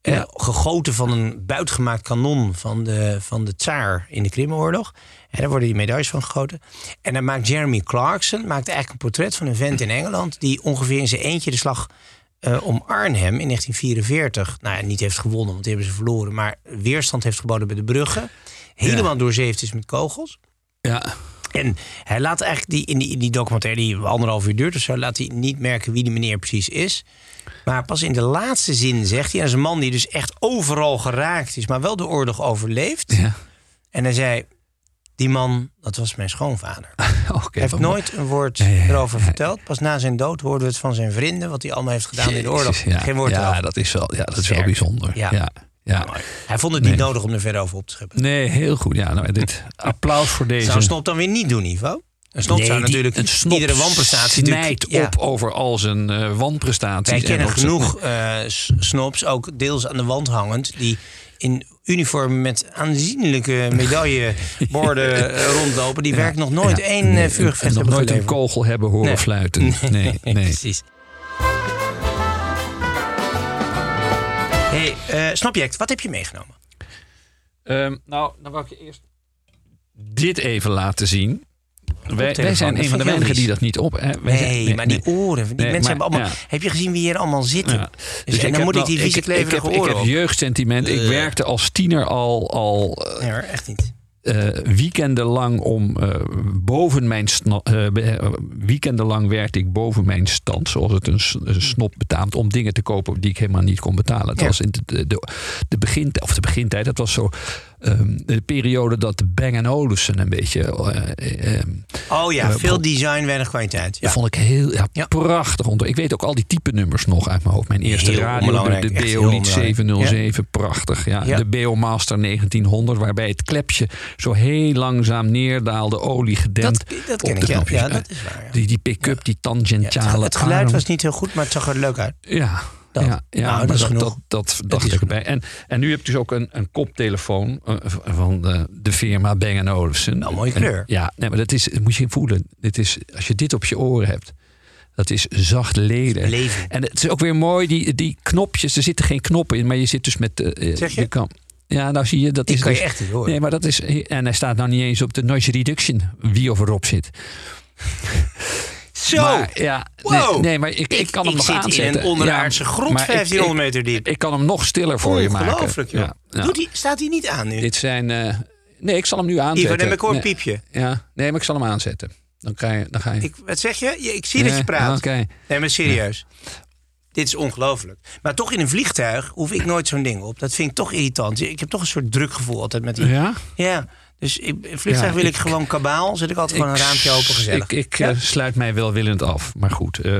B: Eh, gegoten van een buitgemaakt kanon van de, van de tsaar in de Krimoorlog. En daar worden die medailles van gegoten. En dan maakt Jeremy Clarkson maakt eigenlijk een portret van een vent in Engeland... die ongeveer in zijn eentje de slag eh, om Arnhem in 1944... nou ja, niet heeft gewonnen, want die hebben ze verloren... maar weerstand heeft geboden bij de bruggen. Helemaal doorzeefd is met kogels.
A: Ja,
B: En hij laat eigenlijk die, in, die, in die documentaire, die anderhalf uur duurt of zo, laat hij niet merken wie die meneer precies is. Maar pas in de laatste zin zegt hij, en dat is een man die dus echt overal geraakt is, maar wel de oorlog overleeft.
A: ja.
B: En hij zei: Die man, dat was mijn schoonvader. <laughs>
A: Oké,
B: Hij heeft nooit een woord
A: Ja, ja, ja,
B: erover verteld. Pas na zijn dood hoorden we het van zijn vrienden, wat hij allemaal heeft gedaan in de oorlog. Geen woord
A: ja
B: erover.
A: dat is wel, ja, dat is wel bijzonder.
B: Ja.
A: Ja. Ja,
B: Mooi. Hij vond het niet
A: Nee.
B: nodig om er verder over op te scheppen.
A: Nee, heel goed. Ja, nou, dit <laughs> applaus voor deze.
B: Zou snop dan weer niet doen, Ivo? Een snop
A: Nee,
B: zou
A: die-
B: natuurlijk
A: een snop
B: iedere wanprestatie
A: snijdt
B: ja.
A: op over al zijn eh wanprestaties.
B: Wij
A: en
B: kennen genoeg eh, snops, ook deels aan de wand hangend, die in uniform met aanzienlijke medailleborden <laughs> eh, rondlopen. Die werkt nog nooit
A: Ja,
B: één
A: nee,
B: vuurgevecht
A: en nog
B: hebben
A: nooit een kogel hebben horen
B: Nee.
A: fluiten. <laughs> Nee, nee.
B: Precies. Hey, eh snobject, wat heb je meegenomen?
A: Ehm, nou, dan wil ik je eerst dit even laten zien. Wij, wij zijn
B: dat
A: een van de weinigen die dat niet op. hè. Wij
B: Nee,
A: zijn-
B: maar die oren, die
A: Nee,
B: mensen
A: maar-
B: hebben allemaal...
A: ja.
B: Heb je gezien wie hier allemaal zitten?
A: Ja.
B: Dus, en dan moet ik die vieze
A: ik, ik, heb,
B: kleverige
A: ik
B: oren
A: heb
B: op.
A: jeugdsentiment. Ik
B: Eh.
A: werkte als tiener al, al
B: Nee hoor, echt niet.
A: Eh, weekendenlang om eh, boven mijn eh, weekendenlang werkte ik boven mijn stand, zoals het een, snop betaamt, om dingen te kopen die ik helemaal niet kon betalen. Het
B: Ja.
A: was in de, de, de, de begin, of de begintijd, dat was zo ehm, de periode dat de Bang Olufsen een beetje. eh, eh,
B: Oh ja,
A: Eh,
B: veel design, weinig kwaliteit. Ja.
A: Dat vond ik heel ja,
B: Ja.
A: prachtig. Onder. Ik weet ook al die type nummers nog uit mijn hoofd. Mijn eerste
B: Heel
A: radio, de, de
B: onbelangrijk.
A: 707, prachtig. Ja. De Beomaster 1900, waarbij het klepje zo heel langzaam neerdaalde, olie gedempt.
B: Dat, dat ken ik, ja.
A: knopjes.
B: ja. Dat is waar.
A: Die, die pick-up, die tangentiale.
B: het, het geluid
A: arm.
B: was niet heel goed, maar het zag er leuk uit.
A: Ja,
B: Dat.
A: ja, ja
B: Nou, dat is genoeg.
A: dat, dat dacht ik erbij. En, en nu heb je dus ook een, een koptelefoon eh, van de, de firma Bang Olufsen.
B: Nou, mooie
A: En-
B: kleur.
A: ja, nee, maar dat is, dat moet je voelen. Dit is, als je dit op je oren hebt, dat is zacht leden.
B: Leven.
A: En het is ook weer mooi, die, die knopjes, er zitten geen knoppen in, maar je zit dus met... eh, eh,
B: Zeg je?
A: kan, ja, nou zie je, dat
B: Die
A: is
B: kan je
A: dus-
B: echt niet horen.
A: Nee, maar dat is... En hij staat nou niet eens op de noise reduction, wie of erop zit. <laughs>
B: Zo!
A: Maar, ja,
B: Wow.
A: nee, nee, maar ik, ik kan hem
B: ik
A: nog
B: zit
A: aanzetten.
B: in een onderaardse
A: Ja,
B: grond,
A: maar ik-
B: 1500
A: ik-
B: meter diep.
A: Ik kan hem nog stiller voor je maken.
B: Ongelooflijk, joh.
A: Ja.
B: Doet die, staat hij niet aan nu?
A: Dit zijn... eh, nee, ik zal hem nu aanzetten.
B: Ivo, neem ik hoor een piepje.
A: Ja, nee, maar ik zal hem aanzetten. Dan, krijg je, dan ga je...
B: Ik, wat zeg je? Ik zie dat je praat.
A: Oké.
B: Nee, maar serieus. Dit is ongelooflijk. Maar toch in een vliegtuig hoef ik nooit zo'n ding op. Dat vind ik toch irritant. Ik heb toch een soort drukgevoel altijd met die...
A: Ja?
B: Ja. Dus ik, in vliegtuig
A: Ja,
B: wil ik,
A: ik-
B: gewoon kabaal. Zet ik altijd gewoon een raampje open gezellig.
A: Ik, ik
B: Ja?
A: eh, sluit mij welwillend af. Maar goed. eh,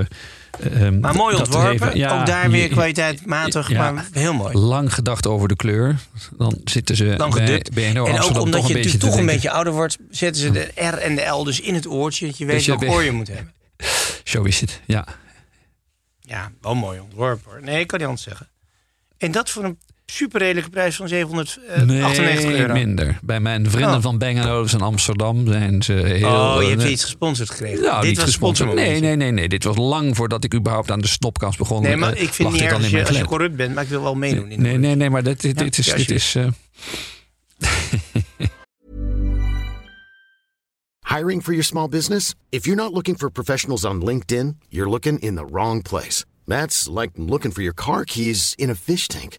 A: ehm,
B: maar mooi ontworpen.
A: even- ja,
B: ook daar weer
A: je-
B: kwaliteit matig,
A: ja.
B: maar heel mooi.
A: Lang gedacht over de kleur. Dan zitten ze
B: Dan
A: bij
B: en ook omdat
A: toch
B: je
A: te
B: toch een beetje ouder wordt, zetten ze de R en de L dus in het oortje. Dat je weet
A: Dus
B: welk oor je moet hebben.
A: Zo is het, ja.
B: Ja, wel mooi ontworpen hoor. Nee, ik kan niet anders zeggen. En dat voor een super redelijke prijs van 798
A: nee,
B: euro.
A: minder. Bij mijn vrienden
B: Oh.
A: van Bang Olufsen in Amsterdam zijn ze heel...
B: oh, je hebt
A: eh,
B: iets gesponsord gekregen.
A: Nou,
B: Dit
A: niet
B: was
A: gesponsord. Nee, nee, nee, nee. Dit was lang voordat ik überhaupt aan de stopkast begon.
B: Nee, maar
A: eh,
B: ik vind niet erg
A: al
B: als je, als je corrupt bent, maar ik wil wel meedoen. In de
A: Nee, nee, nee, maar dit, dit,
B: Ja,
A: dit is... Dit is eh, <laughs>
G: Hiring for your small business? If you're not looking for professionals on LinkedIn, you're looking in the wrong place. That's like looking for your car keys in a fish tank.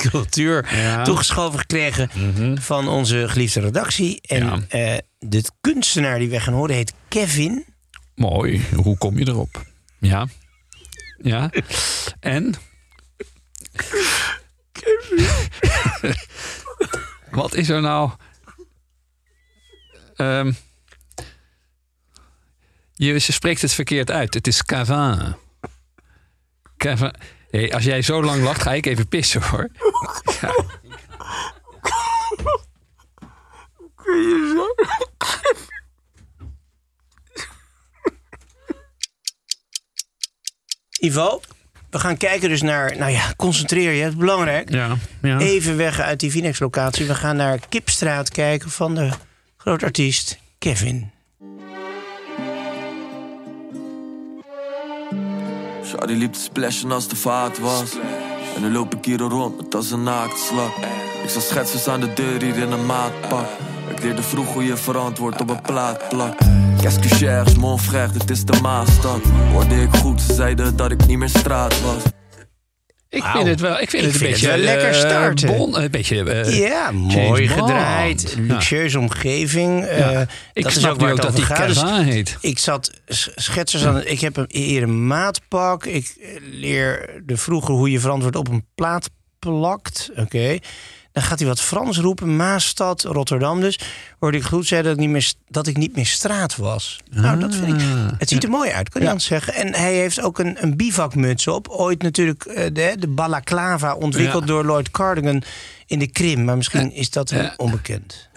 B: cultuur
A: Ja. Mhm.
B: toegeschoven gekregen van onze geliefde redactie. En
A: Ja.
B: eh, de kunstenaar die we gaan horen heet Kevin.
A: Mooi. Hoe kom je erop? Ja. Ja. En? <laughs> Wat is er nou? Ehm, je spreekt het verkeerd uit. Het is Cavin. Cavin. Hey, als jij zo lang lacht, ga ik even pissen hoor. Ja.
B: Ivo, we gaan kijken dus naar... Nou ja, concentreer je, het is belangrijk.
A: Ja, ja.
B: Even weg uit die Vinex-locatie. We gaan naar Kipstraat kijken van de groot artiest Kevin.
F: Shawty liep te splashen als de vaat was. En nu loop ik hier rond met als een naaktslak. Ik zag schetsers aan de deur hier in een maatpak. Ik leerde vroeg hoe je verantwoord op een plaat plakt. Qu'est-ce que cherche, mon frère, dit is de Maastad. Hoorde ik goed, ze zeiden dat ik niet meer straat was.
A: Ik vind het wel, ik vind
B: Ik
A: het een
B: vind het
A: beetje
B: wel lekker
A: eh,
B: starten.
A: Bon, een beetje. eh,
B: Ja, mooi gedraaid.
A: Ja.
B: Luxueuze omgeving. eh.
A: Ik
B: dat is ook waar
A: ook
B: het
A: dat die.
B: Dus
A: heet.
B: ik zat schetsers aan. Ik heb hier een maatpak. Ik leer de vroeger hoe je verantwoord op een plaat plakt. Oké. Dan gaat hij wat Frans roepen. Maastad, Rotterdam dus. Hoorde ik goed zeggen dat ik niet meer, dat ik niet meer straat was. Nou, dat vind ik. Het ziet er mooi uit, kan je anders zeggen. En hij heeft ook een, een bivakmuts op. Ooit natuurlijk eh, de, de balaclava ontwikkeld
A: Ja.
B: door Lloyd Cardigan in de Krim. Maar misschien is dat hem
A: Ja.
B: onbekend.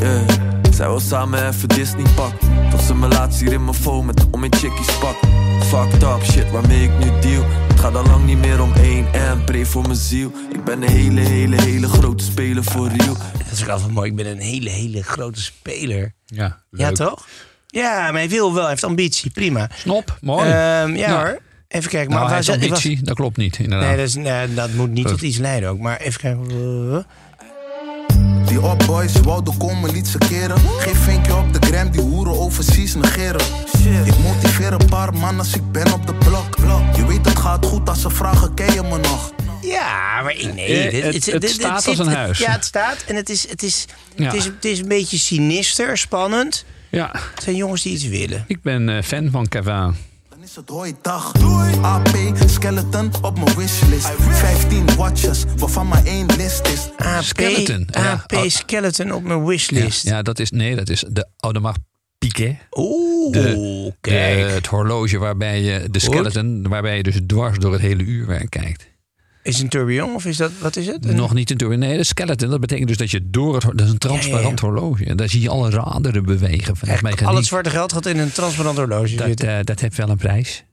F: Yeah. Zij wil samen even Disney pak. Tot ze me laatst hier in mijn phone met om in chickies pak. Fucked up shit waarmee ik nu deal. Het gaat al lang niet meer om één en pray voor mijn ziel. Ik ben een hele, hele, hele grote speler voor real.
B: Dat is ook altijd mooi. Ik ben een hele, hele grote speler.
A: Ja,
B: Ja, toch? Ja, maar hij wil wel. Hij heeft ambitie. Prima.
A: Snop, mooi.
B: Ehm, ja
A: Nou,
B: hoor. Even kijken.
A: nou,
B: Maar
A: hij
B: waar ik was-
A: ambitie, dat klopt niet, inderdaad.
B: Nee, dat, is, nee, dat moet niet tot iets leiden ook. Maar even kijken.
H: Die op boys wouden komen, liet ze keren. Geen vinkje op de gram, die hoeren overseas negeren. Ik motiveer een paar man als ik ben op de blok. Je weet het gaat goed als ze vragen, ken je me nog?
B: Ja, maar nee.
A: Eh,
B: dit-
A: het- staat als een huis.
B: Ja, het staat. En het is, het is,
A: Ja.
B: het is, het is een beetje sinister, spannend.
A: Ja,
B: Het zijn jongens die iets willen.
A: ik ben eh, fan van Cavin.
H: Is het hoi dag. AP, skeleton op mijn wishlist. 15 watches, waarvan maar één list is.
B: AP,
A: Skeleton, ja.
B: AP
A: Oh.
B: Skeleton op mijn
A: Ja,
B: wishlist.
A: ja, dat is, nee, dat is de Audemars Piguet.
B: Oeh,
A: De,
B: kijk.
A: de- het horloge waarbij je, de skeleton, waarbij je dus dwars door het hele uurwerk kijkt.
B: Is een tourbillon of is dat, wat is het? Een-
A: Nog niet een tour. Nee, de skeleton, dat betekent dus dat je door het... Dat is een transparant
B: Ja, ja,
A: horloge. En daar zie je alle raderen bewegen. Van
B: Echt,
A: het
B: al het zwarte geld gaat in een transparant horloge
A: Dat,
B: zitten.
A: eh, dat heeft wel een prijs.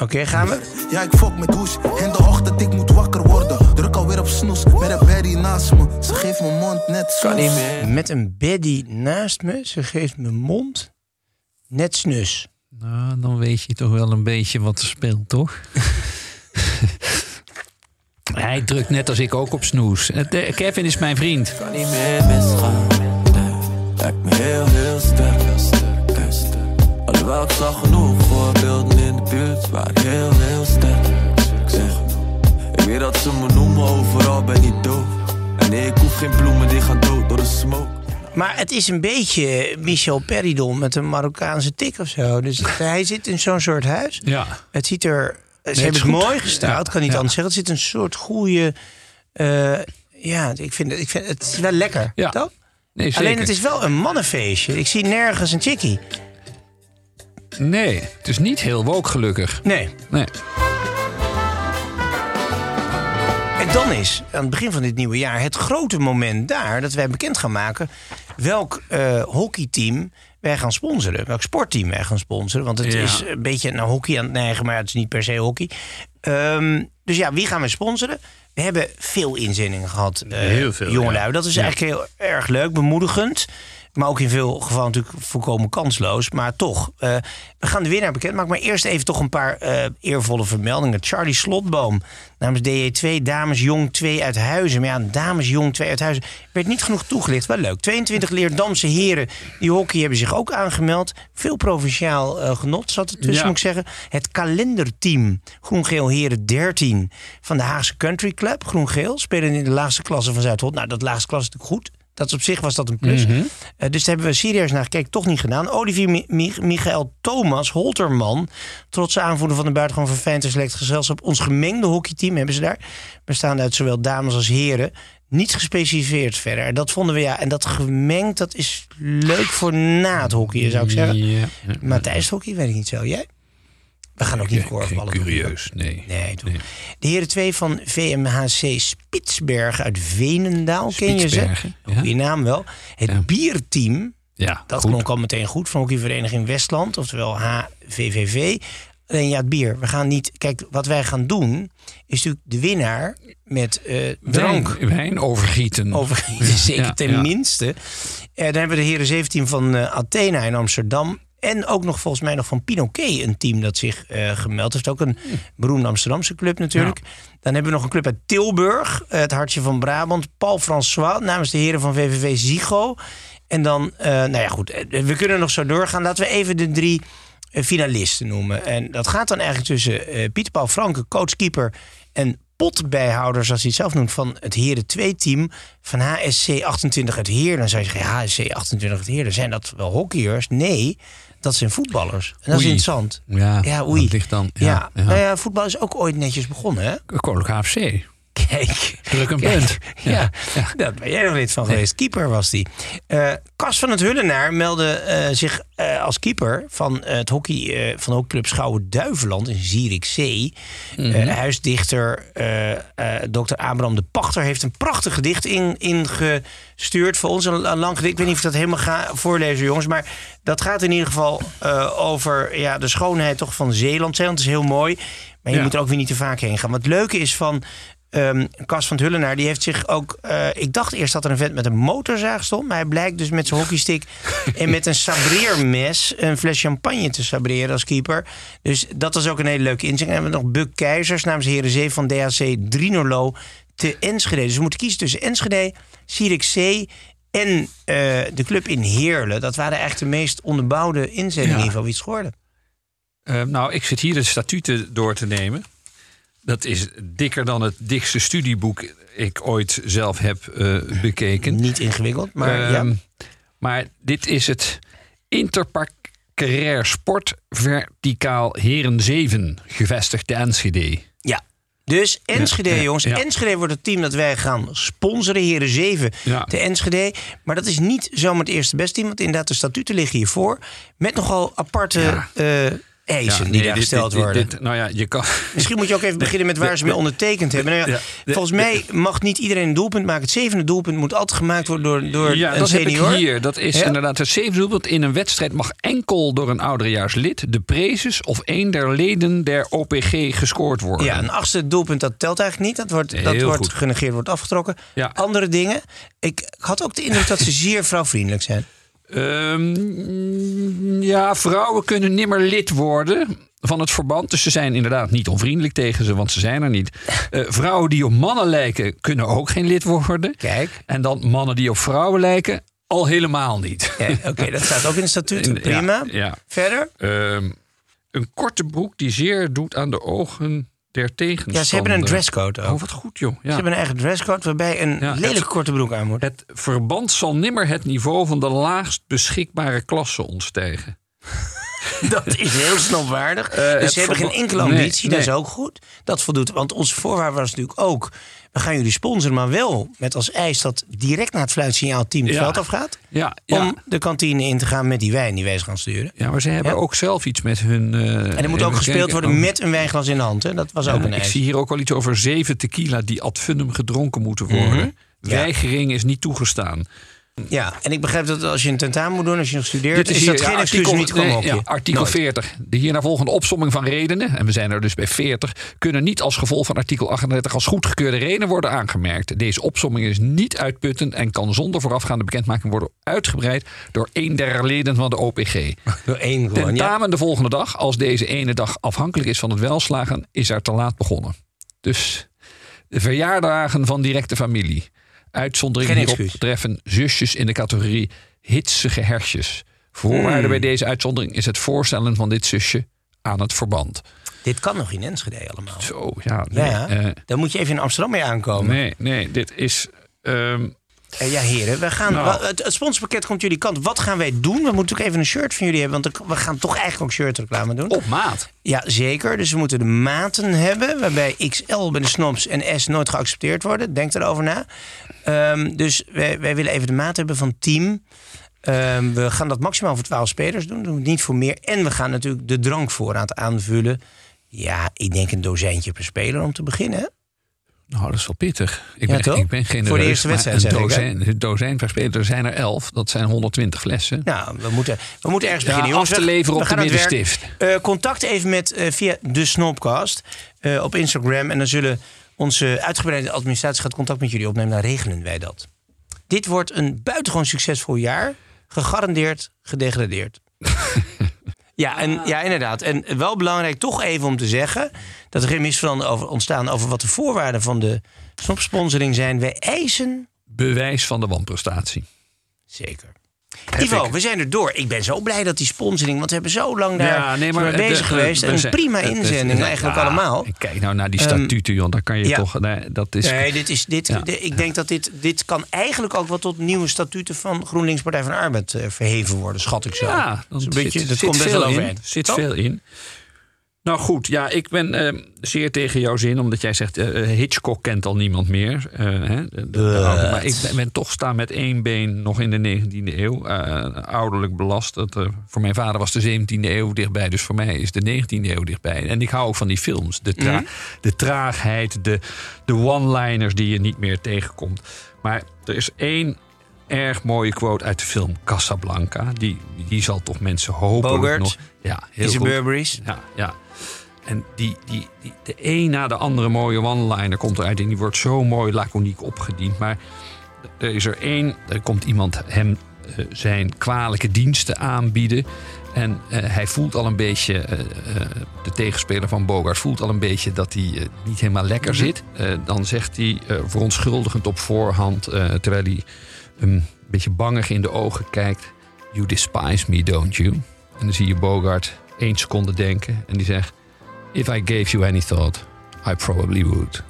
B: Oké, gaan we?
H: Ja, ik fok met douche. In de ochtend, ik moet wakker worden. Druk alweer op snoes, met een berry naast me. Ze geeft mijn mond net
F: Kan niet
H: snoes.
F: meer.
B: Met een beddy naast me. Ze geeft me mond. Net snus.
A: Nou, dan weet je toch wel een beetje wat er speelt, toch? <laughs> Hij drukt net als ik ook op snoes. Het, eh, Kevin is mijn vriend.
F: Kan niet meer misgaan. Lijkt me heel, heel sterk. Heel sterk. Alhoewel ik zag genoeg voorbeelden in de buurt, waren heel, heel sterk. Ja. Ik weet dat ze me noemen overal, ben niet doof. En nee, ik hoef geen bloemen, die gaan dood door de smoke.
B: Maar het is een beetje Michel Peridon met een Marokkaanse tik of zo. Dus <laughs> hij zit in zo'n soort huis.
A: Ja.
B: Het ziet er... Ze
A: is
B: hebben het
A: goed.
B: mooi gestyled,
A: Ja,
B: kan niet anders zeggen. Het zit een soort goede... eh, ja, ik vind, het, ik vind het wel lekker.
A: Ja.
B: Toch?
A: Nee, zeker.
B: Alleen het is wel een mannenfeestje. Ik zie nergens een chickie.
A: Nee, het is niet heel woke gelukkig.
B: Nee.
A: Nee.
B: En dan is aan het begin van dit nieuwe jaar het grote moment daar dat wij bekend gaan maken welk eh, hockeyteam wij gaan sponsoren. Welk sportteam wij gaan sponsoren. Want het
A: Ja.
B: is een beetje naar hockey aan het neigen, maar het is niet per se hockey. Ehm, dus ja, wie gaan we sponsoren? We hebben veel inzendingen gehad, eh
A: Heel veel,
B: jongelui.
A: ja.
B: Dat is
A: Ja.
B: eigenlijk heel erg leuk, bemoedigend. Maar ook in veel gevallen natuurlijk volkomen kansloos. Maar toch, eh, we gaan de winnaar bekendmaken. Maar eerst even toch een paar eh, eervolle vermeldingen. Charlie Slotboom namens DE2, Dames Jong 2 uit Huizen. Maar ja, Dames Jong 2 uit Huizen werd niet genoeg toegelicht. Wel leuk. 22 Leerdamse heren die hockey hebben zich ook aangemeld. Veel provinciaal eh, genot zat er tussen,
A: Ja.
B: moet ik zeggen. Het kalenderteam Groen-Geel Heren 13 van de Haagse Country Club. Groen-Geel spelen in de laagste klasse van Zuid-Holland. Nou, dat laagste klasse is natuurlijk goed. Dat is op zich was dat een plus.
A: Mhm.
B: Eh, dus daar hebben we serieus naar gekeken. Toch niet gedaan. Olivier Mi- Mi- Michael Thomas Holterman. Trotse aanvoerder van de buitengewoon verfijnd select gezelschap. Ons gemengde hockeyteam hebben ze daar. Bestaande uit zowel dames als heren. Niet gespecificeerd verder. En dat vonden we ja. En dat gemengd, dat is leuk voor na het hockey, zou ik zeggen.
A: Ja.
B: Maar tijdens het hockey weet ik niet zo. Jij? We gaan ook niet korfballen doen.
A: curieus, nee.
B: Nee. De heren twee van VMHC Spitsbergen uit Venendaal. Ken je ze?
A: Ja.
B: Goeie naam wel. Het bierteam.
A: Ja,
B: Dat
A: goed.
B: klonk al meteen goed van hockeyvereniging Westland, oftewel HVVV. Alleen ja, het bier. We gaan niet. Kijk, wat wij gaan doen is natuurlijk de winnaar met eh, drank
A: Wijn, wijn overgieten.
B: overgieten. Zeker
A: ja,
B: ten minste. Eh, dan hebben we de heren 17 van eh, Athena in Amsterdam. En ook nog volgens mij nog van Pinoquet een team dat zich eh, gemeld heeft. Ook een beroemde Amsterdamse club natuurlijk. Dan hebben we nog een club uit Tilburg, eh, het hartje van Brabant. Paul François namens de heren van VVV Zigo. En dan, eh, nou ja goed, we kunnen nog zo doorgaan. Laten we even de drie finalisten noemen. En dat gaat dan eigenlijk tussen eh, Pieter Paul Franke, coach-keeper... en potbijhouder, zoals hij het zelf noemt, van het Heren 2-team van HSC 28 uit Heer. Dan zou je zeggen, HSC 28 uit Heer, zijn dat wel hockeyers? Nee, dat zijn voetballers. En dat is interessant.
A: Ja,
B: ja oei.
A: dat ligt dan-
B: Ja,
A: ja, ja.
B: Nou ja, voetbal is ook ooit netjes begonnen, hè?
A: Koninklijke HFC.
B: Kijk.
A: Druk een punt.
B: Ja, daar ben jij nog lid van geweest. Keeper was die. Eh Cas van het Hullenaar meldde eh, zich eh, als keeper van het hockey van hockeyclub Schouwen Duiveland in Zierikzee. Eh, huisdichter Dr. Abraham de Pachter heeft een prachtig gedicht in, ingestuurd voor ons. Een, een lang gedicht. Ik weet niet of ik dat helemaal ga voorlezen, jongens. Maar dat gaat in ieder geval over ja, de schoonheid toch van Zeeland. Zeeland is heel mooi. Maar je
A: Ja.
B: moet er ook weer niet te vaak heen gaan. Wat het leuke is van Ehm Cas van het Hullenaar, die heeft zich ook... eh, ik dacht eerst dat er een vent met een motorzaag stond. Maar hij blijkt dus met zijn hockeystick <laughs> en met een sabreermes... een fles champagne te sabreren als keeper. Dus dat was ook een hele leuke inzet. En dan hebben we nog Buck Keizers namens Heren Zee van DHC Drinorlo te Enschede. Dus we moeten kiezen tussen Enschede, Zierikzee en eh, de club in Heerlen. Dat waren eigenlijk de meest onderbouwde inzendingen
A: Ja.
B: in van wie het geworden.
A: Nou, ik zit hier de statuten door te nemen. Dat is dikker dan het dikste studieboek ik ooit zelf heb eh, bekeken.
B: Niet ingewikkeld, maar ja.
A: Ehm, Maar dit is het Interparcarair Sport Verticaal Heren 7, gevestigd te Enschede.
B: Ja. Dus Enschede,
A: Ja, ja,
B: jongens.
A: ja.
B: Enschede wordt het team dat wij gaan sponsoren. Heren 7
A: Ja.
B: te Enschede. Maar dat is niet zomaar het eerste best team. Want inderdaad, de statuten liggen hiervoor. Met nogal aparte
A: Ja.
B: Eisen
A: Ja,
B: die
A: nee,
B: daar
A: dit-
B: gesteld
A: dit-
B: worden.
A: dit- nou ja, je kan.
B: Misschien moet je ook even <laughs> beginnen met waar ze mee ondertekend hebben. Nou ja, volgens mij mag niet iedereen een doelpunt maken. Het zevende doelpunt moet altijd gemaakt worden door, door
A: ja,
B: een
A: dat
B: senior.
A: heb ik hier. Dat is inderdaad het zevende doelpunt. In een wedstrijd mag enkel door een ouderejaarslid, de prezes of een der leden der OPG gescoord worden.
B: Ja, een achtste doelpunt, dat telt eigenlijk niet. Dat wordt, dat wordt
A: goed.
B: genegeerd, wordt afgetrokken. Andere dingen. Ik, ik had ook de indruk dat ze <laughs> zeer vrouwvriendelijk zijn.
A: Ehm, ja, vrouwen kunnen nimmer lid worden van het verband. Dus ze zijn inderdaad niet onvriendelijk tegen ze, want ze zijn er niet. <laughs> Eh, vrouwen die op mannen lijken, kunnen ook geen lid worden.
B: Kijk.
A: En dan mannen die op vrouwen lijken, al helemaal niet.
B: Ja, Oké, <laughs> dat staat ook in de statuten. Prima.
A: ja.
B: Verder?
A: Ehm, een korte broek die zeer doet aan de ogen der tegenstander.
B: Ja, ze hebben een dresscode ook.
A: Oh, wat goed joh. Ja.
B: Ze hebben een eigen dresscode waarbij een
A: Ja,
B: lelijk
A: het-
B: korte broek aan moet.
A: Het verband zal nimmer het niveau van de laagst beschikbare klasse ontstijgen. <laughs>
B: Dat is heel snopwaardig.
A: Eh,
B: dus ze hebben geen enkele
A: Nee,
B: ambitie. Dat is ook goed. Dat voldoet. Want onze voorwaarde was natuurlijk ook... we gaan jullie sponsoren, maar wel met als eis... dat direct na het fluitsignaal team het
A: Ja.
B: veld afgaat...
A: Ja, ja.
B: om de kantine in te gaan met die wijn die wij gaan sturen.
A: ja, maar ze hebben
B: Ja.
A: ook zelf iets met hun... eh,
B: En er moet ook gespeeld worden met een wijnglas in de hand. Hè? Dat was ook een
A: Ik
B: eis.
A: zie hier ook wel iets over zeven tequila die ad fundum gedronken moeten worden.
B: Mhm. Ja.
A: Weigering is niet toegestaan.
B: Ja, en ik begrijp dat als je een tentamen moet doen, als je nog studeert,
A: Dit
B: is,
A: hier,
B: dat
A: ja,
B: geen
A: artikel,
B: niet
A: nee, ja, artikel 40. De hierna volgende opsomming van redenen, en we zijn er dus bij 40, kunnen niet als gevolg van artikel 38 als goedgekeurde redenen worden aangemerkt. Deze opsomming is niet uitputtend en kan zonder voorafgaande bekendmaking worden uitgebreid door een der leden van de OPG. <laughs>
B: Door één gewoon, ja.
A: Tentamen de volgende dag, als deze ene dag afhankelijk is van het welslagen, is er te laat begonnen. Dus de verjaardagen van directe familie. Uitzonderingen
B: Geen
A: hierop treffen zusjes in de categorie hitsige hersjes. Voorwaarde
B: Hmm.
A: bij deze uitzondering is het voorstellen van dit zusje aan het verband.
B: Dit kan nog in Enschede allemaal.
A: Zo, ja. Nee,
B: Ja,
A: eh,
B: daar moet je even in Amsterdam mee aankomen.
A: nee, nee, dit is... ehm,
B: Eh, ja, heren, we gaan,
A: Nou.
B: het, het sponsorpakket komt jullie kant. Wat gaan wij doen? We moeten natuurlijk even een shirt van jullie hebben. Want we gaan toch eigenlijk ook shirtreclame doen.
A: op maat.
B: Ja, zeker. Dus we moeten de maten hebben. Waarbij XL bij de snobs en S nooit geaccepteerd worden. Denk erover na. Ehm, dus wij, wij willen even de maat hebben van team. Ehm, we gaan dat maximaal voor 12 spelers doen. Doen we het niet voor meer. En we gaan natuurlijk de drankvoorraad aanvullen. Ja, ik denk een dozijntje per speler om te beginnen.
A: Nou, dat is wel pittig. Ik,
B: Ja,
A: ben,
B: toch?
A: ik ben geen
B: Voor de eerste wedstrijd,
A: Een dozijn, dozijn per speler. Er zijn er elf. Dat zijn 120 flessen.
B: Nou, we moeten, we moeten ergens
A: Ja,
B: beginnen, jongens.
A: af te leveren
B: We
A: op de middenstift.
B: Eh, contact even met eh, via de Snopcast eh, op Instagram. En dan zullen onze uitgebreide administratie gaat contact met jullie opnemen. Dan regelen wij dat. Dit wordt een buitengewoon succesvol jaar. Gegarandeerd gedegradeerd. <laughs> ja, en, ja, inderdaad. En wel belangrijk toch even om te zeggen... dat er geen misverstanden over ontstaan... over wat de voorwaarden van de snopsponsoring zijn. Wij eisen...
A: Bewijs van de wanprestatie.
B: Zeker. Ivo, we zijn er door. Ik ben zo blij dat die sponsoring, want we hebben zo lang daar
A: Ja, nee, maar
B: mee bezig
A: de-
B: geweest.
A: we
B: En een prima inzending
A: ja,
B: eigenlijk allemaal.
A: en Kijk nou naar die
B: Ehm,
A: statuten, joh. Daar kan je
B: ja.
A: toch... Nee, dat is,
B: Nee, dit is, dit, ik denk dat dit, dit kan eigenlijk ook wel tot nieuwe statuten van GroenLinks Partij van de Arbeid eh, verheven worden, schat ik zo.
A: Ja,
B: Dat een beetje,
A: zit,
B: dat
A: zit
B: komt best
A: veel
B: wel
A: in.
B: overeen.
A: zit veel in. Nou goed, ja, ik ben eh, zeer tegen jouw zin, omdat jij zegt eh, Hitchcock kent al niemand meer. eh, hè, maar ik ben, ben toch staan met één been nog in de 19e eeuw, eh, ouderlijk belast. Dat, eh, voor mijn vader was de 17e eeuw dichtbij, dus voor mij is de 19e eeuw dichtbij. En ik hou ook van die films, de, tra-
B: Mhm.
A: de traagheid, de, de one-liners die je niet meer tegenkomt. Maar er is één erg mooie quote uit de film Casablanca. Die, die zal toch mensen hopelijk
B: Bogart.
A: nog... Ja, heel
B: Is
A: goed.
B: Burberry's?
A: Ja, ja. En die, die, die, de een na de andere mooie one-liner komt eruit. En die wordt zo mooi laconiek opgediend. Maar er is er één, er komt iemand hem eh, zijn kwalijke diensten aanbieden. En eh, hij voelt al een beetje, eh, de tegenspeler van Bogart voelt al een beetje dat hij niet helemaal lekker zit. Eh, dan zegt hij verontschuldigend op voorhand, terwijl hij een beetje bangig in de ogen kijkt. You despise me, don't you? En dan zie je Bogart één seconde denken en die zegt... If I gave you any thought, I probably would.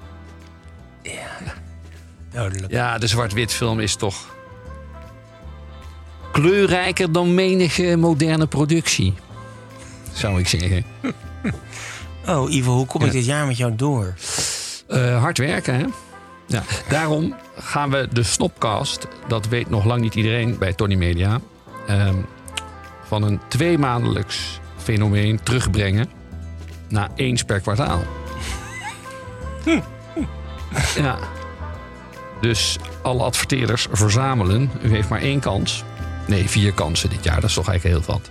B: Duidelijk.
A: Ja, de zwart-wit film is toch kleurrijker dan menige moderne productie. Zou ik zeggen. <laughs>
B: Oh, Ivo, hoe kom ik
A: Ja.
B: dit jaar met jou door?
A: Eh, hard werken, hè? Ja, daarom gaan we de Snopcast, dat weet nog lang niet iedereen bij Tony Media, ehm, van een tweemaandelijks fenomeen terugbrengen naar eens per kwartaal. Ja. Dus alle adverteerders verzamelen. U heeft maar één kans. Nee, vier kansen dit jaar. Dat is toch eigenlijk heel wat.